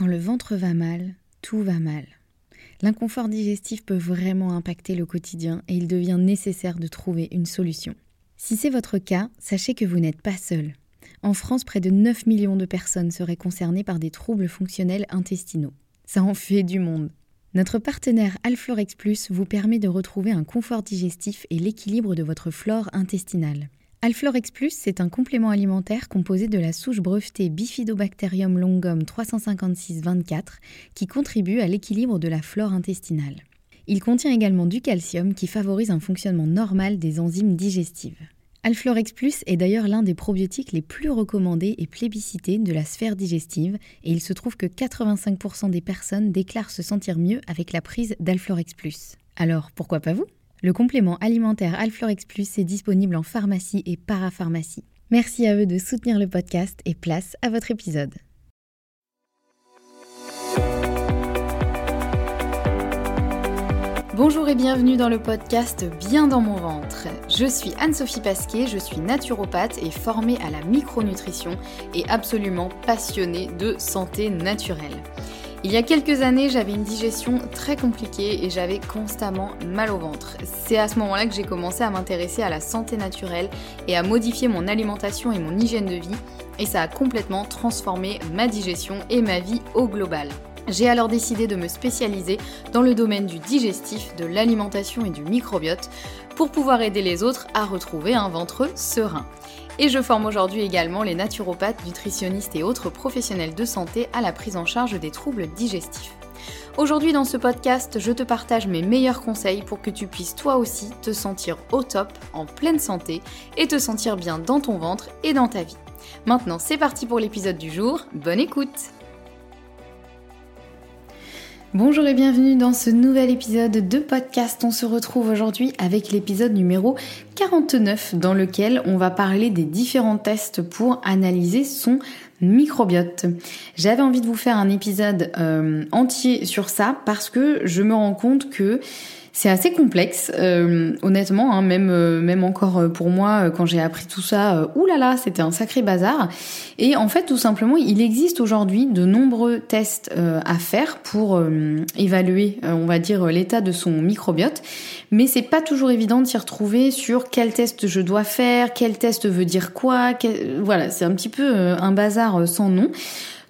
Quand le ventre va mal, tout va mal. L'inconfort digestif peut vraiment impacter le quotidien et il devient nécessaire de trouver une solution. Si c'est votre cas, sachez que vous n'êtes pas seul. En France, près de 9 millions de personnes seraient concernées par des troubles fonctionnels intestinaux. Ça en fait du monde. Notre partenaire Alflorex Plus vous permet de retrouver un confort digestif et l'équilibre de votre flore intestinale. Alflorex Plus, c'est un complément alimentaire composé de la souche brevetée Bifidobacterium longum 356-24 qui contribue à l'équilibre de la flore intestinale. Il contient également du calcium qui favorise un fonctionnement normal des enzymes digestives. Alflorex Plus est d'ailleurs l'un des probiotiques les plus recommandés et plébiscités de la sphère digestive et il se trouve que 85% des personnes déclarent se sentir mieux avec la prise d'Alflorex Plus. Alors pourquoi pas vous? Le complément alimentaire Alflorex Plus est disponible en pharmacie et parapharmacie. Merci à eux de soutenir le podcast et place à votre épisode. Bonjour et bienvenue dans le podcast Bien dans mon ventre. Je suis Anne-Sophie Pasquet, je suis naturopathe et formée à la micronutrition et absolument passionnée de santé naturelle. Il y a quelques années, j'avais une digestion très compliquée et j'avais constamment mal au ventre. C'est à ce moment-là que j'ai commencé à m'intéresser à la santé naturelle et à modifier mon alimentation et mon hygiène de vie et ça a complètement transformé ma digestion et ma vie au global. J'ai alors décidé de me spécialiser dans le domaine du digestif, de l'alimentation et du microbiote pour pouvoir aider les autres à retrouver un ventre serein. Et je forme aujourd'hui également les naturopathes, nutritionnistes et autres professionnels de santé à la prise en charge des troubles digestifs. Aujourd'hui dans ce podcast, je te partage mes meilleurs conseils pour que tu puisses toi aussi te sentir au top, en pleine santé et te sentir bien dans ton ventre et dans ta vie. Maintenant c'est parti pour l'épisode du jour, bonne écoute Bonjour et bienvenue dans ce nouvel épisode de podcast. On se retrouve aujourd'hui avec l'épisode numéro 49 dans lequel on va parler des différents tests pour analyser son microbiote. J'avais envie de vous faire un épisode euh, entier sur ça parce que je me rends compte que c'est assez complexe, euh, honnêtement, hein, même euh, même encore euh, pour moi quand j'ai appris tout ça, oulala, c'était un sacré bazar. Et en fait, tout simplement, il existe aujourd'hui de nombreux tests à faire pour évaluer, on va dire, l'état de son microbiote, mais c'est pas toujours évident de s'y retrouver sur quel test je dois faire, quel test veut dire quoi. Voilà, c'est un petit peu un bazar sans nom.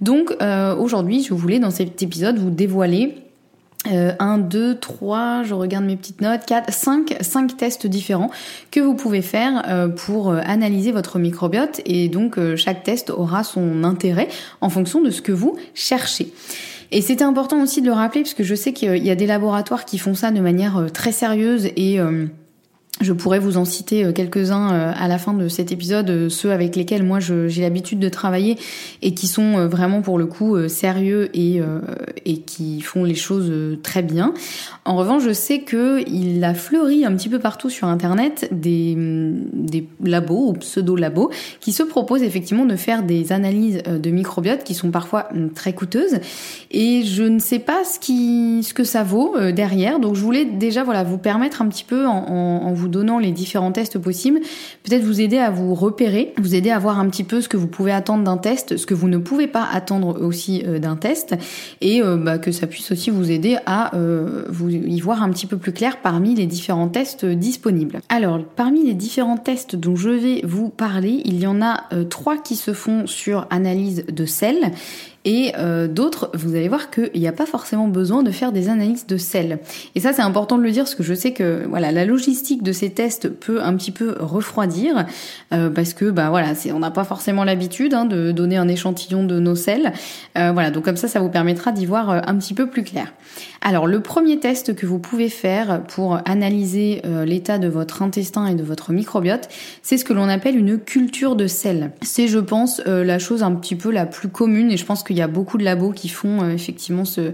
Donc aujourd'hui, je voulais dans cet épisode vous dévoiler 1, 2, 3, je regarde mes petites notes, 4, 5, 5 tests différents que vous pouvez faire euh, pour euh, analyser votre microbiote et donc euh, chaque test aura son intérêt en fonction de ce que vous cherchez. Et c'était important aussi de le rappeler parce que je sais qu'il y a des laboratoires qui font ça de manière très sérieuse et je pourrais vous en citer euh, quelques-uns euh, à la fin de cet épisode, euh, ceux avec lesquels moi j'ai l'habitude de travailler et qui sont vraiment pour le coup sérieux et, et qui font les choses très bien. En revanche, je sais que il a fleuri un petit peu partout sur internet des, des labos ou pseudo-labos qui se proposent effectivement de faire des analyses de microbiote qui sont parfois hum, très coûteuses et je ne sais pas ce, qui, ce que ça vaut derrière. Donc je voulais déjà voilà vous permettre un petit peu en, en vous donnant les différents tests possibles, peut-être vous aider à vous repérer, vous aider à voir un petit peu ce que vous pouvez attendre d'un test, ce que vous ne pouvez pas attendre aussi euh, d'un test, et euh, bah, que ça puisse aussi vous aider à euh, vous y voir un petit peu plus clair parmi les différents tests disponibles. Alors, parmi les différents tests dont je vais vous parler, il y en a trois qui se font sur analyse de sel et euh, d'autres, vous allez voir qu'il n'y a pas forcément besoin de faire des analyses de sel. Et ça, c'est important de le dire parce que je sais que voilà, la logistique de ces tests peut un petit peu refroidir euh, parce que bah voilà, on n'a pas forcément l'habitude hein, de donner un échantillon de nos sels. Euh, voilà, donc comme ça, ça vous permettra d'y voir un petit peu plus clair. Alors, le premier test que vous pouvez faire pour analyser l'état de votre intestin et de votre microbiote, c'est ce que l'on appelle une culture de sel. C'est, je pense, la chose un petit peu la plus commune et je pense que il y a beaucoup de labos qui font euh, effectivement ce,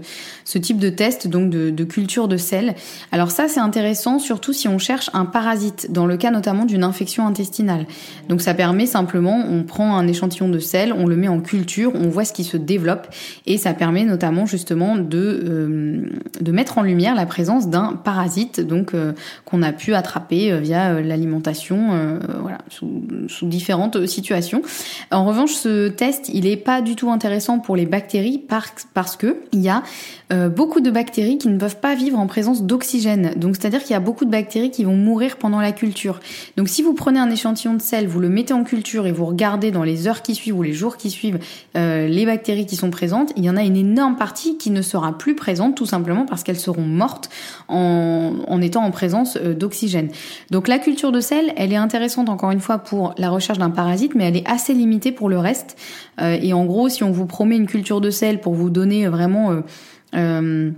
type de test, donc de, culture de sel. Alors ça, c'est intéressant, surtout si on cherche un parasite, dans le cas notamment d'une infection intestinale. Donc ça permet simplement, on prend un échantillon de sel, on le met en culture, on voit ce qui se développe, et ça permet notamment justement de, euh, mettre en lumière la présence d'un parasite, donc euh, qu'on a pu attraper via l'alimentation, sous, sous différentes situations. En revanche, ce test, il est pas du tout intéressant pour les bactéries parce que il y a euh, beaucoup de bactéries qui ne peuvent pas vivre en présence d'oxygène. Donc c'est-à-dire qu'il y a beaucoup de bactéries qui vont mourir pendant la culture. Donc si vous prenez un échantillon de sel, vous le mettez en culture et vous regardez dans les heures qui suivent ou les jours qui suivent euh, les bactéries qui sont présentes, il y en a une énorme partie qui ne sera plus présente tout simplement parce qu'elles seront mortes en, étant en présence euh, d'oxygène. Donc la culture de sel, elle est intéressante encore une fois pour la recherche d'un parasite, mais elle est assez limitée pour le reste. Et en gros, si on vous promet culture de sel pour vous donner vraiment euh,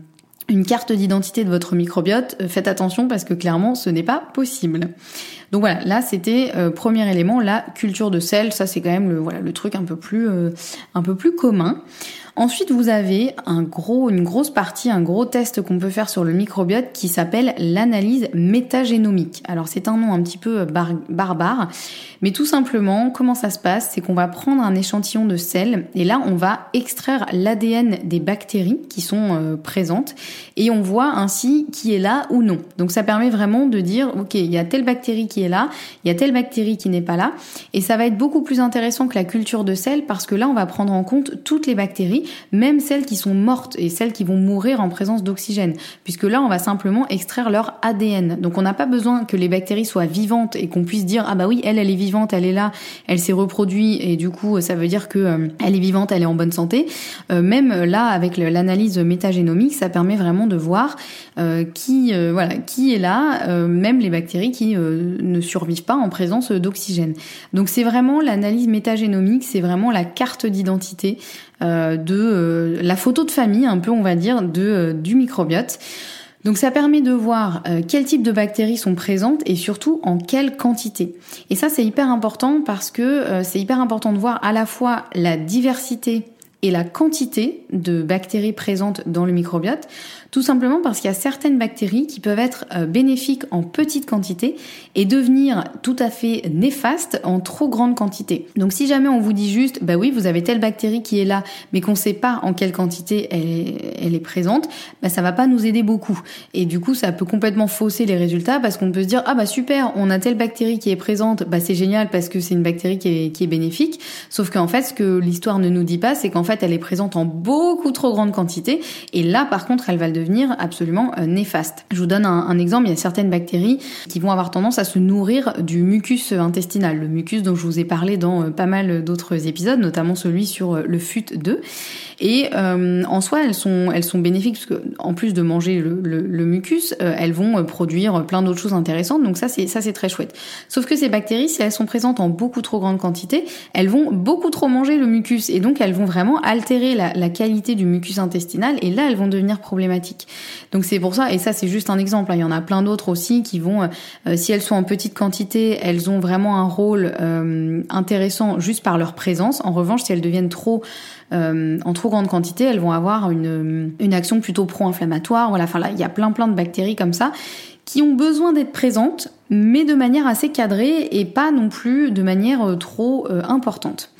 une carte d'identité de votre microbiote, faites attention parce que clairement ce n'est pas possible. Donc voilà, là c'était premier élément, la culture de sel, ça c'est quand même le voilà le truc un peu plus un peu plus commun. Ensuite, vous avez un gros, une grosse partie, un gros test qu'on peut faire sur le microbiote qui s'appelle l'analyse métagénomique. Alors c'est un nom un petit peu barbare, mais tout simplement, comment ça se passe C'est qu'on va prendre un échantillon de sel et là on va extraire l'ADN des bactéries qui sont euh, présentes et on voit ainsi qui est là ou non. Donc ça permet vraiment de dire ok, il y a telle bactérie qui est là, il y a telle bactérie qui n'est pas là, et ça va être beaucoup plus intéressant que la culture de sel parce que là on va prendre en compte toutes les bactéries même celles qui sont mortes et celles qui vont mourir en présence d'oxygène, puisque là on va simplement extraire leur ADN. Donc on n'a pas besoin que les bactéries soient vivantes et qu'on puisse dire ah bah oui elle elle est vivante, elle est là, elle s'est reproduite et du coup ça veut dire que euh, elle est vivante, elle est en bonne santé. Euh, même là avec l'analyse métagénomique, ça permet vraiment de voir euh, qui voilà qui est là, même les bactéries qui ne survivent pas en présence d'oxygène. Donc c'est vraiment l'analyse métagénomique, c'est vraiment la carte d'identité euh, de euh, la photo de famille, un peu on va dire, de, euh, du microbiote. Donc ça permet de voir quel type de bactéries sont présentes et surtout en quelle quantité. Et ça c'est hyper important parce que c'est hyper important de voir à la fois la diversité et la quantité de bactéries présentes dans le microbiote, tout simplement parce qu'il y a certaines bactéries qui peuvent être euh, bénéfiques en petite quantité et devenir tout à fait néfastes en trop grande quantité. Donc si jamais on vous dit juste, bah oui, vous avez telle bactérie qui est là, mais qu'on ne sait pas en quelle quantité elle est, présente, bah ça va pas nous aider beaucoup. Et du coup, ça peut complètement fausser les résultats parce qu'on peut se dire, ah bah super, on a telle bactérie qui est présente, bah c'est génial parce que c'est une bactérie qui est, qui est bénéfique. Sauf qu'en fait, ce que l'histoire ne nous dit pas, c'est qu'en fait, elle est présente en beaucoup trop grande quantité. Et là, par contre, elle va devenir absolument euh, néfaste. Je vous donne un, exemple, il y a certaines bactéries qui vont avoir tendance à se nourrir du mucus intestinal, le mucus dont je vous ai parlé dans euh, pas mal d'autres épisodes, notamment celui sur euh, le FUT2. Et en soi, elles sont, elles sont bénéfiques parce que en plus de manger le, mucus, elles vont produire plein d'autres choses intéressantes. Donc ça, c'est ça, c'est très chouette. Sauf que ces bactéries, si elles sont présentes en beaucoup trop grande quantité, elles vont beaucoup trop manger le mucus et donc elles vont vraiment altérer la, qualité du mucus intestinal. Et là, elles vont devenir problématiques. Donc c'est pour ça, et ça c'est juste un exemple, hein. il y en a plein d'autres aussi qui vont, euh, si elles sont en petite quantité, elles ont vraiment un rôle euh, intéressant juste par leur présence. En revanche, si elles deviennent trop euh, en trop grande quantité, elles vont avoir une, une action plutôt pro-inflammatoire. Voilà, enfin là, il y a plein plein de bactéries comme ça qui ont besoin d'être présentes, mais de manière assez cadrée et pas non plus de manière trop importante.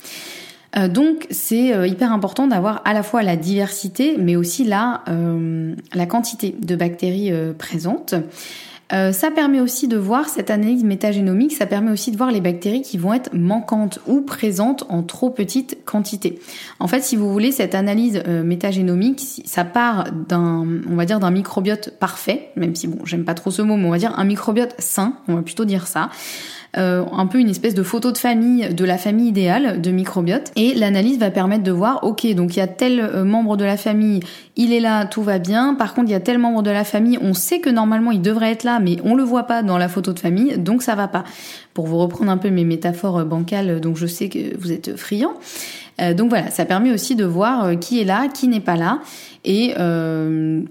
Euh, donc c'est euh, hyper important d'avoir à la fois la diversité mais aussi la, euh, la quantité de bactéries présentes. ça permet aussi de voir cette analyse métagénomique, ça permet aussi de voir les bactéries qui vont être manquantes ou présentes en trop petite quantité. En fait, si vous voulez, cette analyse métagénomique, ça part d'un, on va dire, d'un microbiote parfait, même si bon, j'aime pas trop ce mot, mais on va dire un microbiote sain, on va plutôt dire ça. Euh, un peu une espèce de photo de famille de la famille idéale de microbiote. Et l'analyse va permettre de voir, ok, donc il y a tel euh, membre de la famille, il est là, tout va bien. Par contre, il y a tel membre de la famille, on sait que normalement il devrait être là, mais on le voit pas dans la photo de famille, donc ça va pas. Pour vous reprendre un peu mes métaphores bancales, donc je sais que vous êtes friands. Euh, donc voilà, ça permet aussi de voir qui est là, qui n'est pas là, et,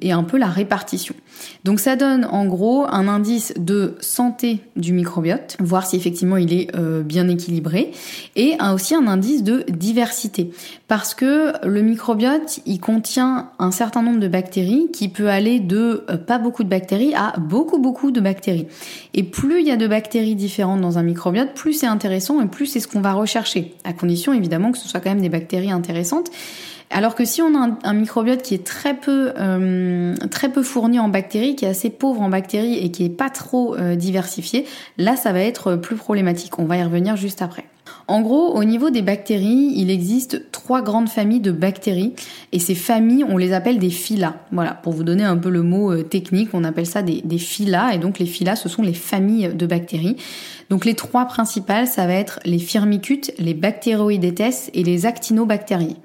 et un peu la répartition. Donc ça donne en gros un indice de santé du microbiote, voir si effectivement il est euh, bien équilibré, et aussi un indice de diversité. Parce que le microbiote, il contient un certain nombre de bactéries qui peut aller de euh, pas beaucoup de bactéries à beaucoup beaucoup de bactéries. Et plus il y a de bactéries différentes dans un microbiote, plus c'est intéressant et plus c'est ce qu'on va rechercher, à condition évidemment que ce soit quand même des bactéries intéressantes. Alors que si on a un, microbiote qui est très peu, euh, très peu fourni en bactéries, qui est assez pauvre en bactéries et qui est pas trop euh, diversifié, là ça va être plus problématique. On va y revenir juste après. En gros, au niveau des bactéries, il existe trois grandes familles de bactéries et ces familles, on les appelle des phyla. Voilà, pour vous donner un peu le mot euh, technique, on appelle ça des, des phyla et donc les phyla, ce sont les familles de bactéries. Donc les trois principales, ça va être les firmicutes, les bactéroïdetes et les actinobactéries.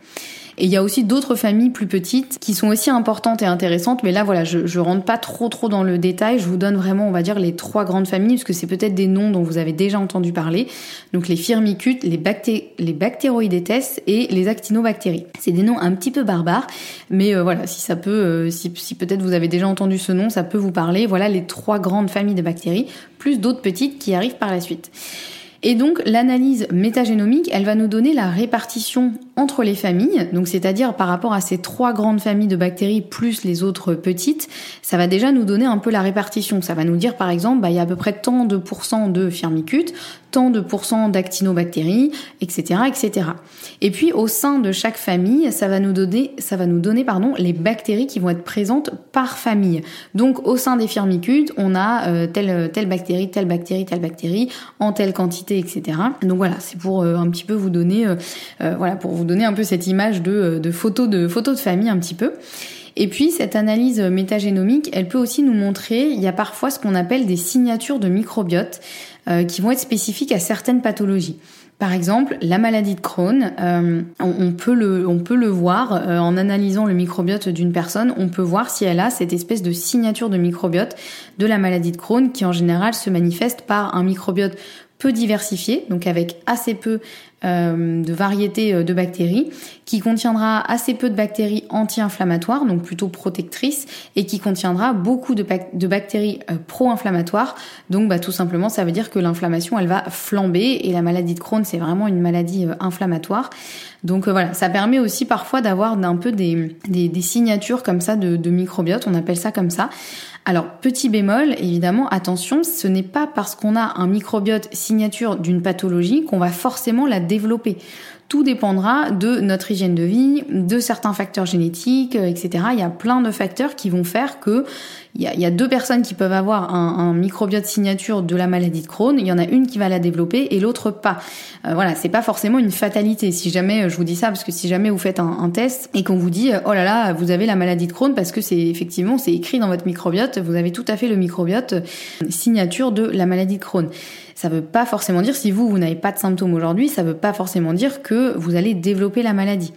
Et il y a aussi d'autres familles plus petites qui sont aussi importantes et intéressantes, mais là voilà, je, je rentre pas trop trop dans le détail, je vous donne vraiment, on va dire, les trois grandes familles, parce que c'est peut-être des noms dont vous avez déjà entendu parler. Donc les firmicutes, les, bacté les bactéroïdetes et les actinobactéries. C'est des noms un petit peu barbares, mais euh, voilà, si ça peut, euh, si, si peut-être vous avez déjà entendu ce nom, ça peut vous parler. Voilà les trois grandes familles de bactéries, plus d'autres petites qui arrivent par la suite. Et donc l'analyse métagénomique, elle va nous donner la répartition entre les familles, donc c'est-à-dire par rapport à ces trois grandes familles de bactéries plus les autres petites, ça va déjà nous donner un peu la répartition. Ça va nous dire par exemple, bah, il y a à peu près tant de pourcents de firmicutes, tant de pourcents d'actinobactéries, etc., etc. Et puis au sein de chaque famille, ça va nous donner, ça va nous donner pardon, les bactéries qui vont être présentes par famille. Donc au sein des firmicutes, on a euh, telle telle bactérie, telle bactérie, telle bactérie en telle quantité, etc. Donc voilà, c'est pour euh, un petit peu vous donner, euh, euh, voilà, pour vous donner un peu cette image de, de photos de photos de famille un petit peu. Et puis cette analyse métagénomique, elle peut aussi nous montrer, il y a parfois ce qu'on appelle des signatures de microbiote euh, qui vont être spécifiques à certaines pathologies. Par exemple, la maladie de Crohn, euh, on, peut le, on peut le voir euh, en analysant le microbiote d'une personne, on peut voir si elle a cette espèce de signature de microbiote de la maladie de Crohn qui en général se manifeste par un microbiote peu diversifié, donc avec assez peu de variétés euh, de bactéries, qui contiendra assez peu de bactéries anti-inflammatoires, donc plutôt protectrices, et qui contiendra beaucoup de, de bactéries euh, pro-inflammatoires. Donc bah, tout simplement, ça veut dire que l'inflammation, elle va flamber, et la maladie de Crohn, c'est vraiment une maladie inflammatoire. Donc voilà, ça permet aussi parfois d'avoir un peu des, signatures comme ça de, de microbiote, on appelle ça comme ça. Alors, petit bémol, évidemment, attention, ce n'est pas parce qu'on a un microbiote signature d'une pathologie qu'on va forcément la développer. Dépendra de notre hygiène de vie, de certains facteurs génétiques, euh, etc. Il y a plein de facteurs qui vont faire que il y a, deux personnes qui peuvent avoir un, microbiote signature de la maladie de Crohn. Il y en a une qui va la développer et l'autre pas. Euh, voilà, c'est pas forcément une fatalité. Si jamais, euh, je vous dis ça parce que si jamais vous faites un, test et qu'on vous dit oh là là, vous avez la maladie de Crohn parce que c'est effectivement c'est écrit dans votre microbiote, vous avez tout à fait le microbiote signature de la maladie de Crohn. Ça veut pas forcément dire si vous vous n'avez pas de symptômes aujourd'hui, ça veut pas forcément dire que vous allez développer la maladie.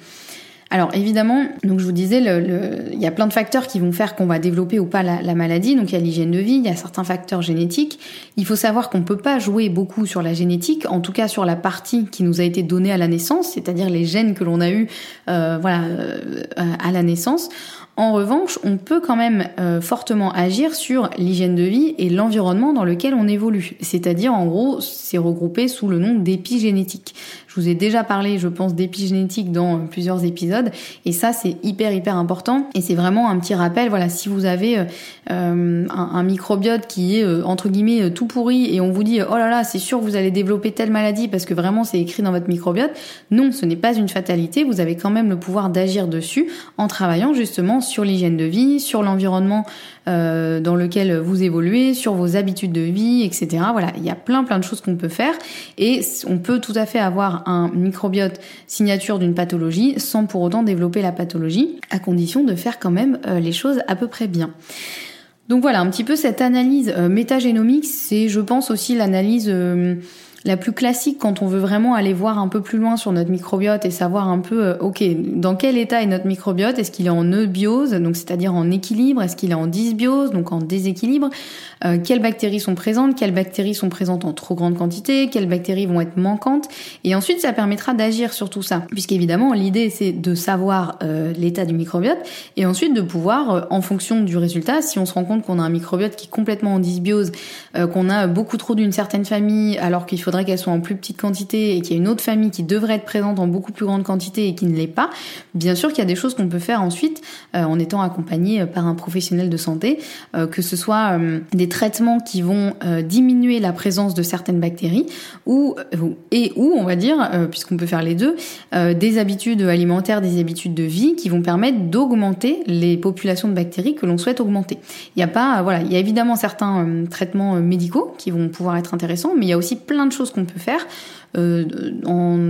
Alors évidemment, donc je vous disais, il y a plein de facteurs qui vont faire qu'on va développer ou pas la, maladie. Donc il y a l'hygiène de vie, il y a certains facteurs génétiques. Il faut savoir qu'on ne peut pas jouer beaucoup sur la génétique, en tout cas sur la partie qui nous a été donnée à la naissance, c'est-à-dire les gènes que l'on a eu, euh, euh, à la naissance. En revanche, on peut quand même euh, fortement agir sur l'hygiène de vie et l'environnement dans lequel on évolue. C'est-à-dire, en gros, c'est regroupé sous le nom d'épigénétique. Je vous ai déjà parlé, je pense, d'épigénétique dans plusieurs épisodes, et ça, c'est hyper hyper important. Et c'est vraiment un petit rappel. Voilà, si vous avez euh, un, un, microbiote qui est euh, entre guillemets tout pourri et on vous dit oh là là, c'est sûr vous allez développer telle maladie parce que vraiment c'est écrit dans votre microbiote. Non, ce n'est pas une fatalité. Vous avez quand même le pouvoir d'agir dessus en travaillant justement sur l'hygiène de vie, sur l'environnement euh, dans lequel vous évoluez, sur vos habitudes de vie, etc. Voilà, il y a plein plein de choses qu'on peut faire et on peut tout à fait avoir un microbiote signature d'une pathologie sans pour autant développer la pathologie, à condition de faire quand même euh, les choses à peu près bien. Donc voilà, un petit peu cette analyse euh, métagénomique, c'est je pense aussi l'analyse la plus classique quand on veut vraiment aller voir un peu plus loin sur notre microbiote et savoir un peu, euh, ok, dans quel état est notre microbiote? Est-ce qu'il est en eubiose, donc c'est-à-dire en équilibre? Est-ce qu'il est en dysbiose, donc en déséquilibre? Euh, Quelles bactéries sont présentes? Quelles bactéries sont présentes en trop grande quantité? Quelles bactéries vont être manquantes? Et ensuite, ça permettra d'agir sur tout ça, puisqu'évidemment, l'idée c'est de savoir euh, l'état du microbiote et ensuite de pouvoir, en fonction du résultat, si on se rend compte qu'on a un microbiote qui est complètement en dysbiose, qu'on a beaucoup trop d'une certaine famille, alors qu'il faudrait qu'elles soient en plus petite quantité et qu'il y a une autre famille qui devrait être présente en beaucoup plus grande quantité et qui ne l'est pas, bien sûr qu'il y a des choses qu'on peut faire ensuite euh, en étant accompagné euh, par un professionnel de santé, euh, que ce soit des traitements qui vont diminuer la présence de certaines bactéries ou et ou on va dire puisqu'on peut faire les deux, des habitudes alimentaires, des habitudes de vie qui vont permettre d'augmenter les populations de bactéries que l'on souhaite augmenter. Il n'y a pas voilà, il y a évidemment certains traitements médicaux qui vont pouvoir être intéressants, mais il y a aussi plein de choses qu'on peut faire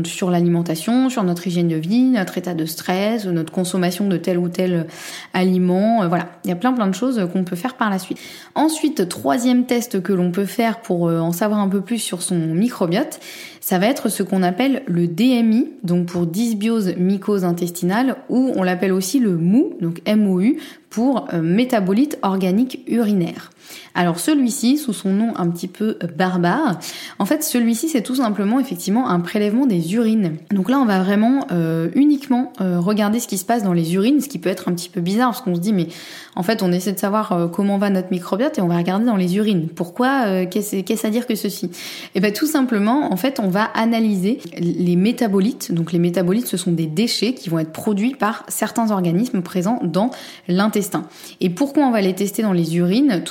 sur l'alimentation, sur notre hygiène de vie, notre état de stress, notre consommation de tel ou tel aliment. voilà, il y a plein plein de choses qu'on peut faire par la suite. Ensuite, troisième test que l'on peut faire pour en savoir un peu plus sur son microbiote, ça va être ce qu'on appelle le DMI, donc pour dysbiose mycose intestinale, ou on l'appelle aussi le MOU, donc MOU, pour euh, métabolite organique urinaire. Alors celui-ci, sous son nom un petit peu barbare, en fait celui-ci c'est tout simplement effectivement un prélèvement des urines. Donc là on va vraiment euh, uniquement euh, regarder ce qui se passe dans les urines, ce qui peut être un petit peu bizarre parce qu'on se dit mais en fait on essaie de savoir euh, comment va notre microbiote et on va regarder dans les urines. Pourquoi Qu'est-ce à dire que ceci? Et eh bien tout simplement en fait on va analyser les métabolites. Donc les métabolites ce sont des déchets qui vont être produits par certains organismes présents dans l'intestin. Et pourquoi on va les tester dans les urines?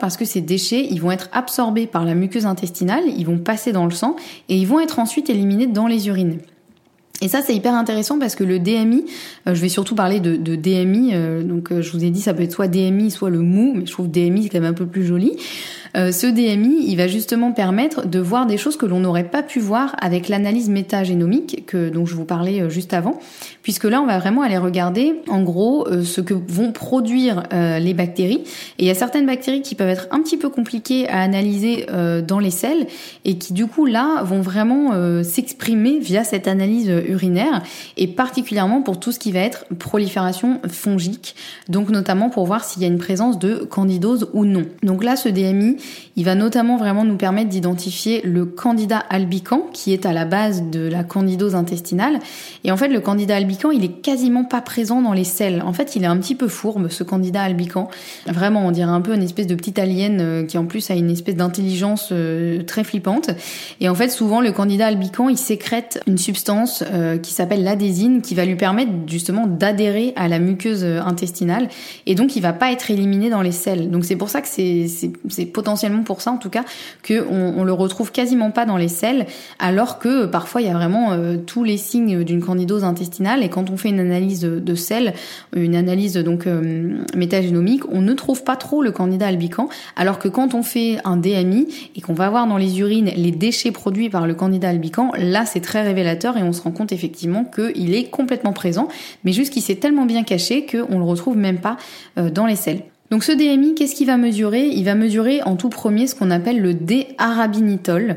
Parce que ces déchets, ils vont être absorbés par la muqueuse intestinale, ils vont passer dans le sang et ils vont être ensuite éliminés dans les urines. Et ça, c'est hyper intéressant parce que le DMI, euh, je vais surtout parler de, DMI, euh, donc euh, je vous ai dit ça peut être soit DMI, soit le mou, mais je trouve DMI c'est quand même un peu plus joli. Ce DMI, il va justement permettre de voir des choses que l'on n'aurait pas pu voir avec l'analyse métagénomique que dont je vous parlais juste avant, puisque là, on va vraiment aller regarder, en gros, ce que vont produire les bactéries. Et il y a certaines bactéries qui peuvent être un petit peu compliquées à analyser dans les selles et qui, du coup, là, vont vraiment s'exprimer via cette analyse urinaire et particulièrement pour tout ce qui va être prolifération fongique, donc notamment pour voir s'il y a une présence de candidose ou non. Donc là, ce DMI, il va notamment vraiment nous permettre d'identifier le candida albicans qui est à la base de la candidose intestinale. Et en fait, le candida albicans, il est quasiment pas présent dans les selles. En fait, il est un petit peu fourbe, ce candida albicans. Vraiment, on dirait un peu une espèce de petite alien euh, qui en plus a une espèce d'intelligence euh, très flippante. Et en fait, souvent, le candida albicans, il sécrète une substance euh, qui s'appelle l'adésine, qui va lui permettre justement d'adhérer à la muqueuse intestinale, et donc il va pas être éliminé dans les selles. Donc c'est pour ça que c'est potentiellement pour ça en tout cas que on, le retrouve quasiment pas dans les selles, alors que parfois il y a vraiment euh, tous les signes d'une candidose intestinale, et quand on fait une analyse de sel, une analyse donc euh, métagénomique, on ne trouve pas trop le candida albicans, alors que quand on fait un DMI et qu'on va voir dans les urines les déchets produits par le candida albicans, là c'est très révélateur et on se rend compte effectivement qu'il est complètement présent, mais juste qu'il s'est tellement bien caché qu'on le retrouve même pas euh, dans les selles. Donc ce DMI, qu'est-ce qu'il va mesurer? Il va mesurer en tout premier ce qu'on appelle le D-arabinitol.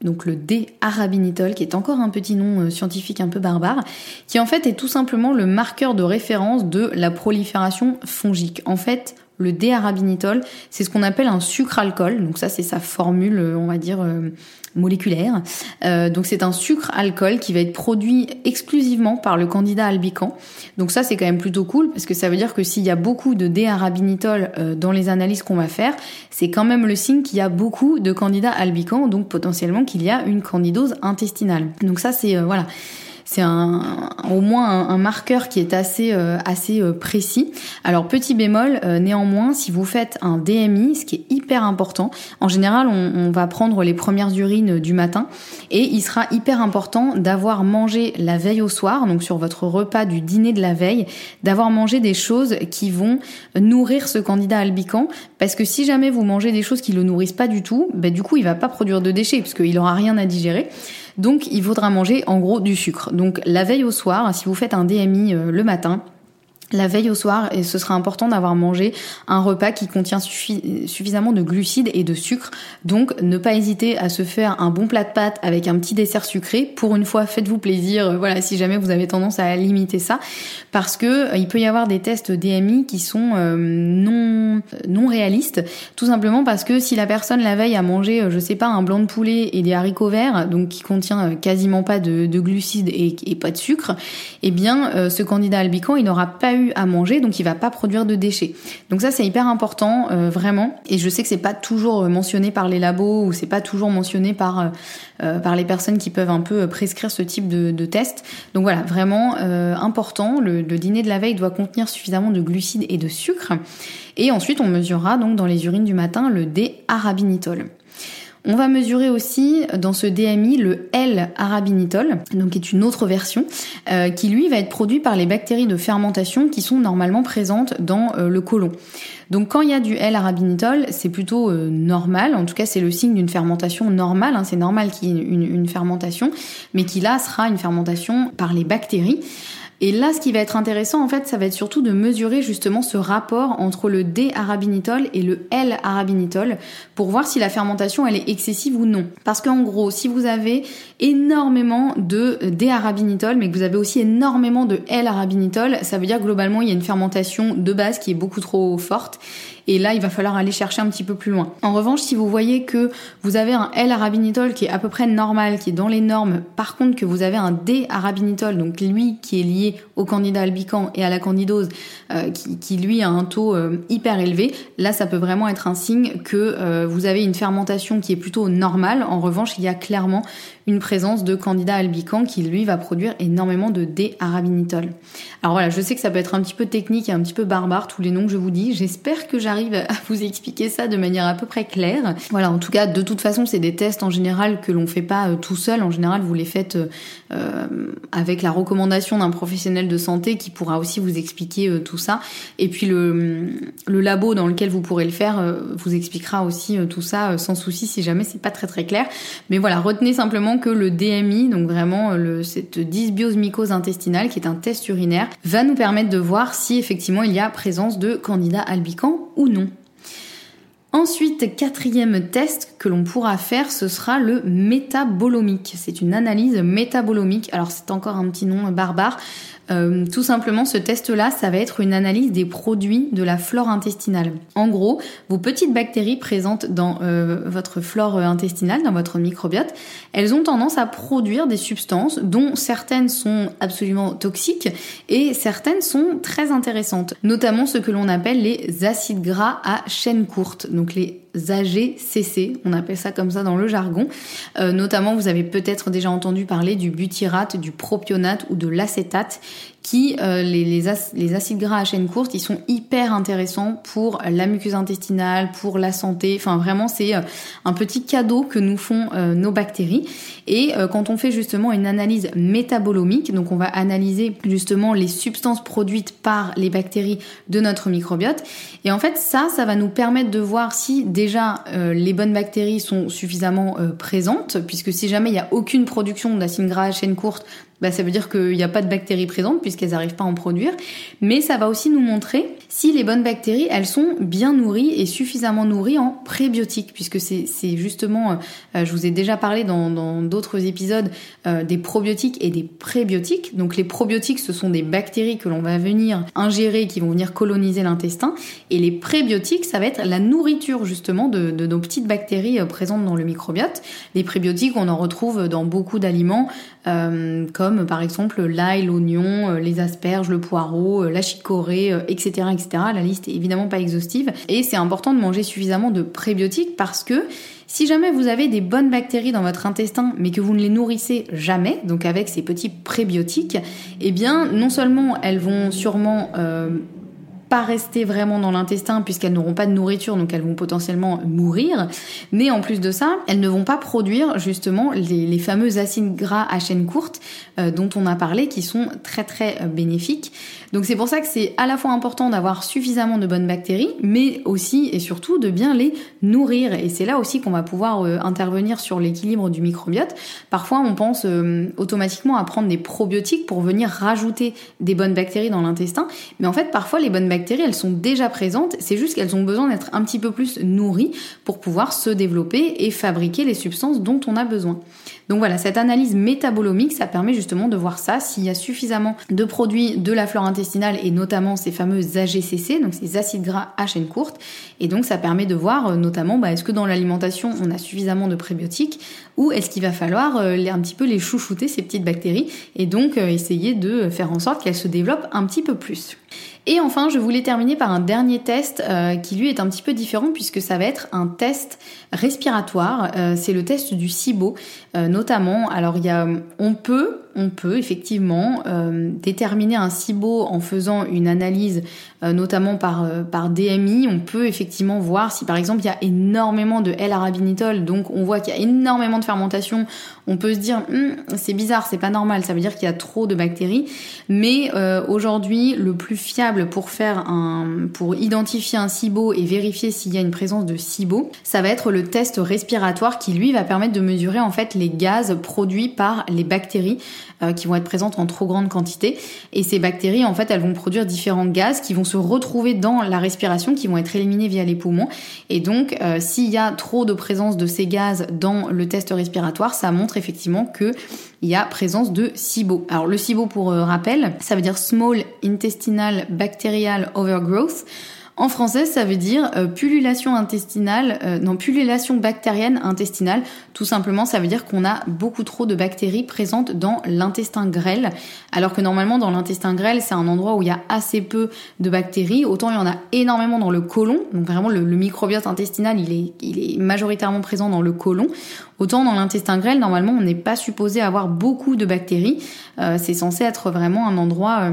Donc le D-arabinitol, qui est encore un petit nom euh, scientifique un peu barbare, qui en fait est tout simplement le marqueur de référence de la prolifération fongique. En fait, le D-arabinitol, c'est ce qu'on appelle un sucre-alcool. Donc ça, c'est sa formule, euh, on va dire, euh, moléculaire. Euh, donc c'est un sucre-alcool qui va être produit exclusivement par le candidat albican. Donc ça, c'est quand même plutôt cool parce que ça veut dire que s'il y a beaucoup de D-arabinitol dans les analyses qu'on va faire, c'est quand même le signe qu'il y a beaucoup de candidats albicans, donc potentiellement qu'il y a une candidose intestinale. Donc ça, c'est voilà c'est un, au moins un, marqueur qui est assez, euh, assez euh, précis. Alors petit bémol, euh, néanmoins, si vous faites un DMI, ce qui est hyper important, en général, on, on, va prendre les premières urines du matin et il sera hyper important d'avoir mangé la veille au soir, donc sur votre repas du dîner de la veille, d'avoir mangé des choses qui vont nourrir ce candidat albican, parce que si jamais vous mangez des choses qui le nourrissent pas du tout, ben du coup il va pas produire de déchets puisqu'il aura rien à digérer. Donc il faudra manger en gros du sucre. Donc la veille au soir, si vous faites un DMI euh, le matin, la veille au soir et ce sera important d'avoir mangé un repas qui contient suffisamment de glucides et de sucre. Donc ne pas hésiter à se faire un bon plat de pâtes avec un petit dessert sucré. Pour une fois, faites-vous plaisir. Euh, voilà, si jamais vous avez tendance à limiter ça, parce que euh, il peut y avoir des tests DMI qui sont euh, non non réalistes, tout simplement parce que si la personne la veille a mangé, je sais pas, un blanc de poulet et des haricots verts, donc qui contient quasiment pas de, glucides et, pas de sucre, eh bien ce candidat albican il n'aura pas eu à manger, donc il va pas produire de déchets. Donc ça c'est hyper important, euh, vraiment. Et je sais que c'est pas toujours euh, mentionné par les labos ou c'est pas toujours mentionné par euh, les personnes qui peuvent un peu prescrire ce type de, test. Donc voilà, vraiment important. Le, le, dîner de la veille doit contenir suffisamment de glucides et de sucre. Et ensuite on mesurera donc dans les urines du matin le D-arabinitol. On va mesurer aussi dans ce DMI le L-arabinitol, donc qui est une autre version, euh, qui lui va être produit par les bactéries de fermentation qui sont normalement présentes dans euh, le côlon. Donc quand il y a du L-arabinitol, c'est plutôt euh, normal, en tout cas c'est le signe d'une fermentation normale, hein. c'est normal qu'il y ait une, une, fermentation, mais qui là sera une fermentation par les bactéries. Et là, ce qui va être intéressant, en fait, ça va être surtout de mesurer justement ce rapport entre le D-arabinitol et le L-arabinitol pour voir si la fermentation, elle est excessive ou non. Parce qu'en gros, si vous avez énormément de D-arabinitol, mais que vous avez aussi énormément de L-arabinitol, ça veut dire globalement, il y a une fermentation de base qui est beaucoup trop forte. Et là, il va falloir aller chercher un petit peu plus loin. En revanche, si vous voyez que vous avez un L-arabinitol qui est à peu près normal, qui est dans les normes, par contre que vous avez un D-arabinitol, donc lui qui est lié au candidat albican et à la candidose, euh, qui, lui a un taux euh, hyper élevé, là ça peut vraiment être un signe que euh, vous avez une fermentation qui est plutôt normale. En revanche, il y a clairement une présence de candidat albican qui lui va produire énormément de D-arabinitol. Alors voilà, je sais que ça peut être un petit peu technique et un petit peu barbare tous les noms que je vous dis. J'espère que j'arrive à vous expliquer ça de manière à peu près claire. Voilà, en tout cas, de toute façon, c'est des tests en général que l'on fait pas euh, tout seul. En général, vous les faites euh, euh, avec la recommandation d'un professionnel de santé qui pourra aussi vous expliquer tout ça. Et puis le, le labo dans lequel vous pourrez le faire vous expliquera aussi tout ça sans souci si jamais c'est pas très très clair. Mais voilà, retenez simplement que le DMI, donc vraiment cette dysbiose mycose intestinale, qui est un test urinaire, va nous permettre de voir si effectivement il y a présence de candidats albicans ou Ensuite, quatrième test que l'on pourra faire, ce sera le métabolomique. C'est une analyse métabolomique. Alors c'est encore un petit nom barbare. Euh, tout simplement, ce test-là, ça va être une analyse des produits de la flore intestinale. En gros, vos petites bactéries présentes dans euh, votre flore intestinale, dans votre microbiote, elles ont tendance à produire des substances dont certaines sont absolument toxiques et certaines sont très intéressantes, notamment ce que l'on appelle les acides gras à chaîne courte, donc les AGCC, on appelle ça comme ça dans le jargon. Euh, notamment, vous avez peut-être déjà entendu parler du butyrate, du propionate ou de l'acétate qui, euh, les, les, acides gras à chaîne courte, ils sont hyper intéressants pour la muqueuse intestinale, pour la santé. Enfin, vraiment, c'est euh, un petit cadeau que nous font euh, nos bactéries. Et quand on fait justement une analyse métabolomique, donc on va analyser justement les substances produites par les bactéries de notre microbiote. Et en fait, ça, ça va nous permettre de voir si déjà les bonnes bactéries sont suffisamment présentes, puisque si jamais il n'y a aucune production d'acides gras à chaîne courte, bah, ça veut dire qu'il n'y a pas de bactéries présentes puisqu'elles n'arrivent pas à en produire. Mais ça va aussi nous montrer si les bonnes bactéries, elles sont bien nourries et suffisamment nourries en prébiotiques, puisque c'est justement, euh, je vous ai déjà parlé dans d'autres épisodes, euh, des probiotiques et des prébiotiques. Donc les probiotiques, ce sont des bactéries que l'on va venir ingérer, qui vont venir coloniser l'intestin. Et les prébiotiques, ça va être la nourriture justement de, de nos petites bactéries euh, présentes dans le microbiote. Les prébiotiques, on en retrouve dans beaucoup d'aliments, comme par exemple l'ail, l'oignon, les asperges, le poireau, la chicorée, etc etc. La liste est évidemment pas exhaustive. Et c'est important de manger suffisamment de prébiotiques parce que si jamais vous avez des bonnes bactéries dans votre intestin, mais que vous ne les nourrissez jamais, donc avec ces petits prébiotiques, eh bien, non seulement elles vont sûrement euh, pas rester vraiment dans l'intestin puisqu'elles n'auront pas de nourriture, donc elles vont potentiellement mourir. Mais en plus de ça, elles ne vont pas produire justement les, fameux acides gras à chaîne courte euh, dont on a parlé, qui sont très très euh, bénéfiques. Donc c'est pour ça que c'est à la fois important d'avoir suffisamment de bonnes bactéries, mais aussi et surtout de bien les nourrir. Et c'est là aussi qu'on va pouvoir euh, intervenir sur l'équilibre du microbiote. Parfois on pense automatiquement à prendre des probiotiques pour venir rajouter des bonnes bactéries dans l'intestin, mais en fait parfois les bonnes bactéries elles sont déjà présentes, c'est juste qu'elles ont besoin d'être un petit peu plus nourries pour pouvoir se développer et fabriquer les substances dont on a besoin. Donc voilà, cette analyse métabolomique, ça permet justement de voir ça, s'il y a suffisamment de produits de la flore intestinale et notamment ces fameux AGCC, donc ces acides gras à chaîne courte. Et donc ça permet de voir euh, notamment, bah, est-ce que dans l'alimentation on a suffisamment de prébiotiques ou est-ce qu'il va falloir euh, un petit peu les chouchouter, ces petites bactéries, et donc euh, essayer de faire en sorte qu'elles se développent un petit peu plus. Et enfin, je voulais terminer par un dernier test qui lui est un petit peu différent puisque ça va être un test respiratoire. c'est le test du SIBO notamment. Alors il y a, on peut on peut effectivement euh, déterminer un SIBO en faisant une analyse, euh, notamment par, euh, par DMI. On peut effectivement voir si par exemple il y a énormément de L-arabinitol, donc on voit qu'il y a énormément de fermentation. On peut se dire hum, c'est bizarre, c'est pas normal, ça veut dire qu'il y a trop de bactéries. Mais aujourd'hui, le plus fiable pour faire un, pour identifier un SIBO et vérifier s'il y a une présence de SIBO, ça va être le test respiratoire qui lui va permettre de mesurer en fait les gaz produits par les bactéries euh, qui vont être présentes en trop grande quantité. Et ces bactéries, en fait, elles vont produire différents gaz qui vont se retrouver dans la respiration, qui vont être éliminés via les poumons. Et donc, euh, s'il y a trop de présence de ces gaz dans le test respiratoire, ça montre effectivement que il y a présence de SIBO. Alors le SIBO, pour euh, rappel, ça veut dire Small Intestinal Bacterial Overgrowth. En français, ça veut dire euh, pullulation intestinale, euh, non, pullulation bactérienne intestinale. Tout simplement, ça veut dire qu'on a beaucoup trop de bactéries présentes dans l'intestin grêle, alors que normalement dans l'intestin grêle, c'est un endroit où il y a assez peu de bactéries. Autant il y en a énormément dans le côlon, donc vraiment le, microbiote intestinal, il est, majoritairement présent dans le côlon. Autant dans l'intestin grêle, normalement, on n'est pas supposé avoir beaucoup de bactéries. Euh, c'est censé être vraiment un endroit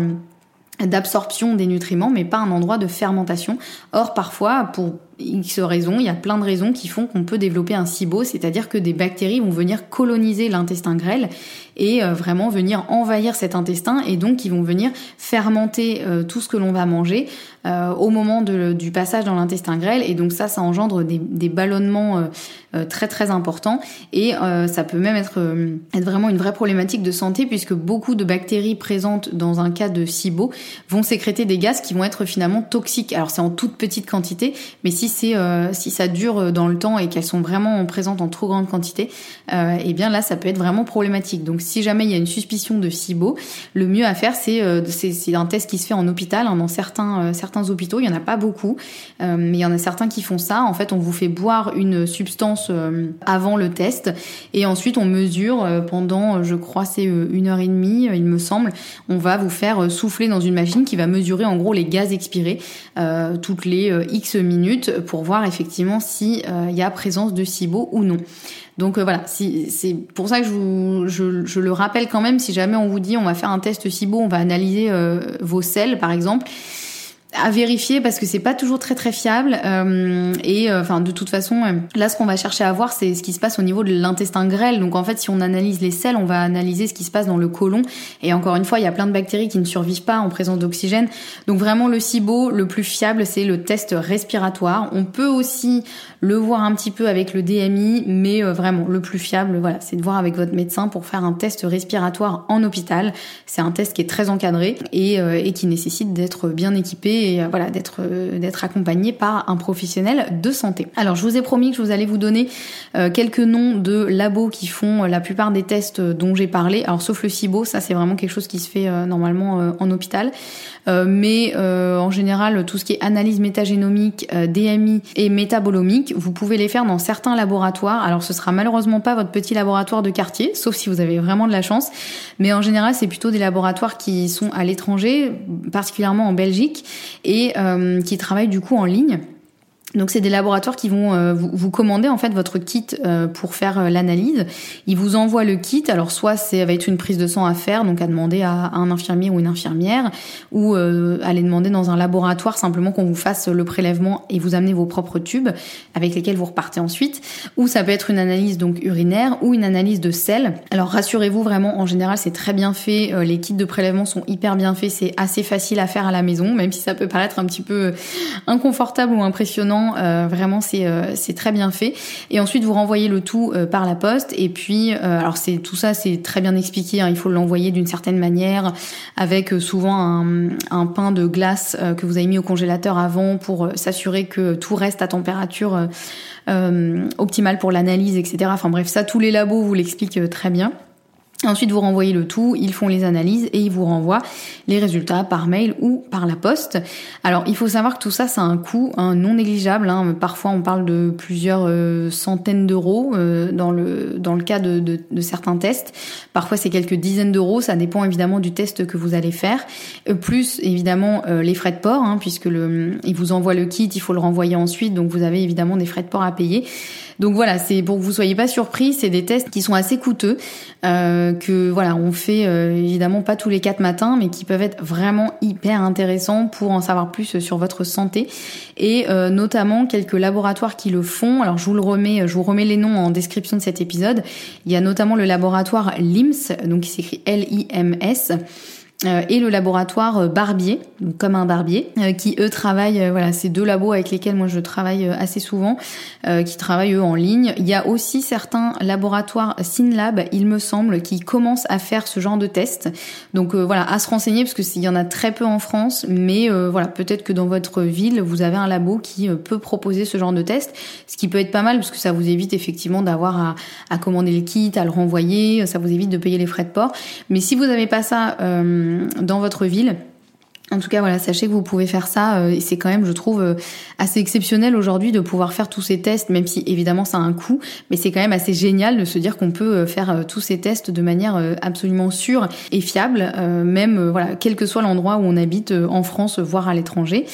d'absorption des nutriments, mais pas un endroit de fermentation. Or, parfois, pour X raisons, il y a plein de raisons qui font qu'on peut développer un SIBO, c'est-à-dire que des bactéries vont venir coloniser l'intestin grêle et euh, vraiment venir envahir cet intestin et donc ils vont venir fermenter euh, tout ce que l'on va manger euh, au moment du passage dans l'intestin grêle et donc ça ça engendre des, des ballonnements très très importants et ça peut même être, être vraiment une vraie problématique de santé puisque beaucoup de bactéries présentes dans un cas de SIBO vont sécréter des gaz qui vont être finalement toxiques. Alors c'est en toute petite quantité, mais si c'est si ça dure dans le temps et qu'elles sont vraiment présentes en trop grande quantité, et eh bien là ça peut être vraiment problématique. Donc si jamais il y a une suspicion de SIBO, le mieux à faire, euh, c'est c'est un test qui se fait en hôpital. Hein, dans certains euh, certains hôpitaux, il y en a pas beaucoup, euh, mais il y en a certains qui font ça. En fait, on vous fait boire une substance avant le test et ensuite on mesure pendant, je crois, c'est une heure et demie, il me semble. On va vous faire souffler dans une machine qui va mesurer en gros les gaz expirés toutes les X minutes pour voir effectivement si il y a présence de SIBO ou non. Donc euh, voilà, c'est pour ça que je, le rappelle quand même, si jamais on vous dit on va faire un test SIBO, on va analyser euh, vos selles par exemple, à vérifier parce que c'est pas toujours très très fiable euh, et euh, enfin de toute façon euh, là ce qu'on va chercher à voir c'est ce qui se passe au niveau de l'intestin grêle. Donc en fait si on analyse les selles on va analyser ce qui se passe dans le côlon. Et encore une fois il y a plein de bactéries qui ne survivent pas en présence d'oxygène. Donc vraiment le SIBO le plus fiable c'est le test respiratoire. On peut aussi le voir un petit peu avec le DMI mais vraiment le plus fiable voilà c'est de voir avec votre médecin pour faire un test respiratoire en hôpital. C'est un test qui est très encadré et, et qui nécessite d'être bien équipé euh, voilà d'être euh, d'être accompagné par un professionnel de santé. Alors je vous ai promis que je vous allais vous donner euh, quelques noms de labos qui font la plupart des tests dont j'ai parlé. Alors sauf le SIBO, ça c'est vraiment quelque chose qui se fait normalement en hôpital. mais en général, tout ce qui est analyse métagénomique, DMI et métabolomique, vous pouvez les faire dans certains laboratoires. Alors ce sera malheureusement pas votre petit laboratoire de quartier, sauf si vous avez vraiment de la chance. Mais en général, c'est plutôt des laboratoires qui sont à l'étranger, particulièrement en Belgique, et euh, qui travaillent du coup en ligne. Donc c'est des laboratoires qui vont euh, vous, commander en fait votre kit euh, pour faire euh, l'analyse. Ils vous envoient le kit. Alors soit c'est va être une prise de sang à faire, donc à demander à, un infirmier ou une infirmière, ou aller demander dans un laboratoire simplement qu'on vous fasse le prélèvement et vous amener vos propres tubes avec lesquels vous repartez ensuite. Ou ça peut être une analyse donc urinaire ou une analyse de sel. Alors rassurez-vous vraiment, en général c'est très bien fait. les kits de prélèvement sont hyper bien faits. C'est assez facile à faire à la maison, même si ça peut paraître un petit peu inconfortable ou impressionnant euh, vraiment, c'est euh, c'est très bien fait. Et ensuite, vous renvoyez le tout euh, par la poste. Et puis, alors c'est tout ça, c'est très bien expliqué. Hein. il faut l'envoyer d'une certaine manière, avec souvent un, un, pain de glace que vous avez mis au congélateur avant pour s'assurer que tout reste à température optimale pour l'analyse, etc. Enfin bref, ça, tous les labos vous l'expliquent très bien. Ensuite, vous renvoyez le tout, ils font les analyses et ils vous renvoient les résultats par mail ou par la poste. Alors, il faut savoir que tout ça, ça a un coût un non négligeable. Hein. Parfois, on parle de plusieurs euh, centaines d'euros euh, dans le dans le cas de, de, certains tests. Parfois, c'est quelques dizaines d'euros. Ça dépend évidemment du test que vous allez faire. Euh, plus évidemment les frais de port, hein, puisque le, ils vous envoient le kit, il faut le renvoyer ensuite, donc vous avez évidemment des frais de port à payer. Donc voilà, c'est pour que vous soyez pas surpris, c'est des tests qui sont assez coûteux, euh, que voilà, on fait évidemment pas tous les quatre matins, mais qui peuvent être vraiment hyper intéressants pour en savoir plus sur votre santé et notamment quelques laboratoires qui le font. Alors je vous le remets, je vous remets les noms en description de cet épisode. Il y a notamment le laboratoire LIMS, donc qui s'écrit L-I-M-S. Euh, et le laboratoire euh, Barbier, comme un barbier, euh, qui eux travaillent, voilà, ces deux labos avec lesquels moi je travaille assez souvent, qui travaillent eux en ligne. Il y a aussi certains laboratoires SynLab, il me semble, qui commencent à faire ce genre de tests. Donc voilà, à se renseigner parce que y en a très peu en France, mais voilà, peut-être que dans votre ville vous avez un labo qui peut proposer ce genre de test, ce qui peut être pas mal parce que ça vous évite effectivement d'avoir à, à, commander le kit, à le renvoyer, ça vous évite de payer les frais de port. Mais si vous n'avez pas ça euh, dans votre ville. En tout cas, voilà, sachez que vous pouvez faire ça euh, et c'est quand même, je trouve, euh, assez exceptionnel aujourd'hui de pouvoir faire tous ces tests, même si évidemment ça a un coût, mais c'est quand même assez génial de se dire qu'on peut faire tous ces tests de manière absolument sûre et fiable, même voilà, quel que soit l'endroit où on habite en France, voire à l'étranger.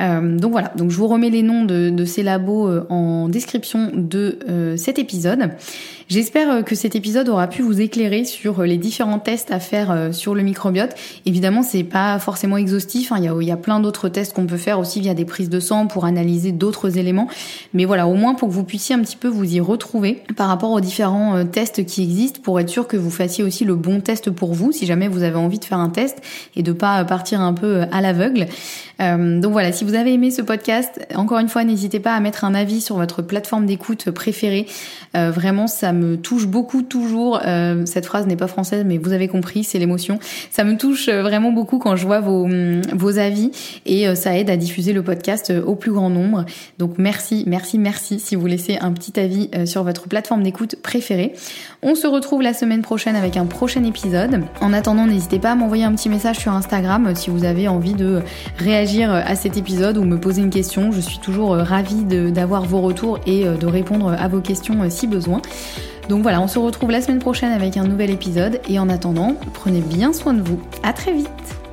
Euh, donc voilà, donc je vous remets les noms de, ces labos euh, en description de euh, cet épisode. J'espère que cet épisode aura pu vous éclairer sur les différents tests à faire sur le microbiote. Évidemment, c'est pas forcément exhaustif. Hein. Il, y a, il y a plein d'autres tests qu'on peut faire aussi via des prises de sang pour analyser d'autres éléments. Mais voilà, au moins pour que vous puissiez un petit peu vous y retrouver par rapport aux différents tests qui existent, pour être sûr que vous fassiez aussi le bon test pour vous, si jamais vous avez envie de faire un test et de pas partir un peu à l'aveugle. Donc voilà, si vous avez aimé ce podcast, encore une fois, n'hésitez pas à mettre un avis sur votre plateforme d'écoute préférée. Euh, vraiment, ça me touche beaucoup toujours. Euh, cette phrase n'est pas française, mais vous avez compris, c'est l'émotion. Ça me touche euh, vraiment beaucoup quand je vois vos, mm, vos avis et ça aide à diffuser le podcast au plus grand nombre. Donc merci, merci, merci si vous laissez un petit avis sur votre plateforme d'écoute préférée. On se retrouve la semaine prochaine avec un prochain épisode. En attendant, n'hésitez pas à m'envoyer un petit message sur Instagram si vous avez envie de réagir à cet épisode ou me poser une question. Je suis toujours euh, ravie d'avoir vos retours et euh, de répondre à vos questions euh, si besoin. Donc voilà, on se retrouve la semaine prochaine avec un nouvel épisode et en attendant, prenez bien soin de vous. À très vite.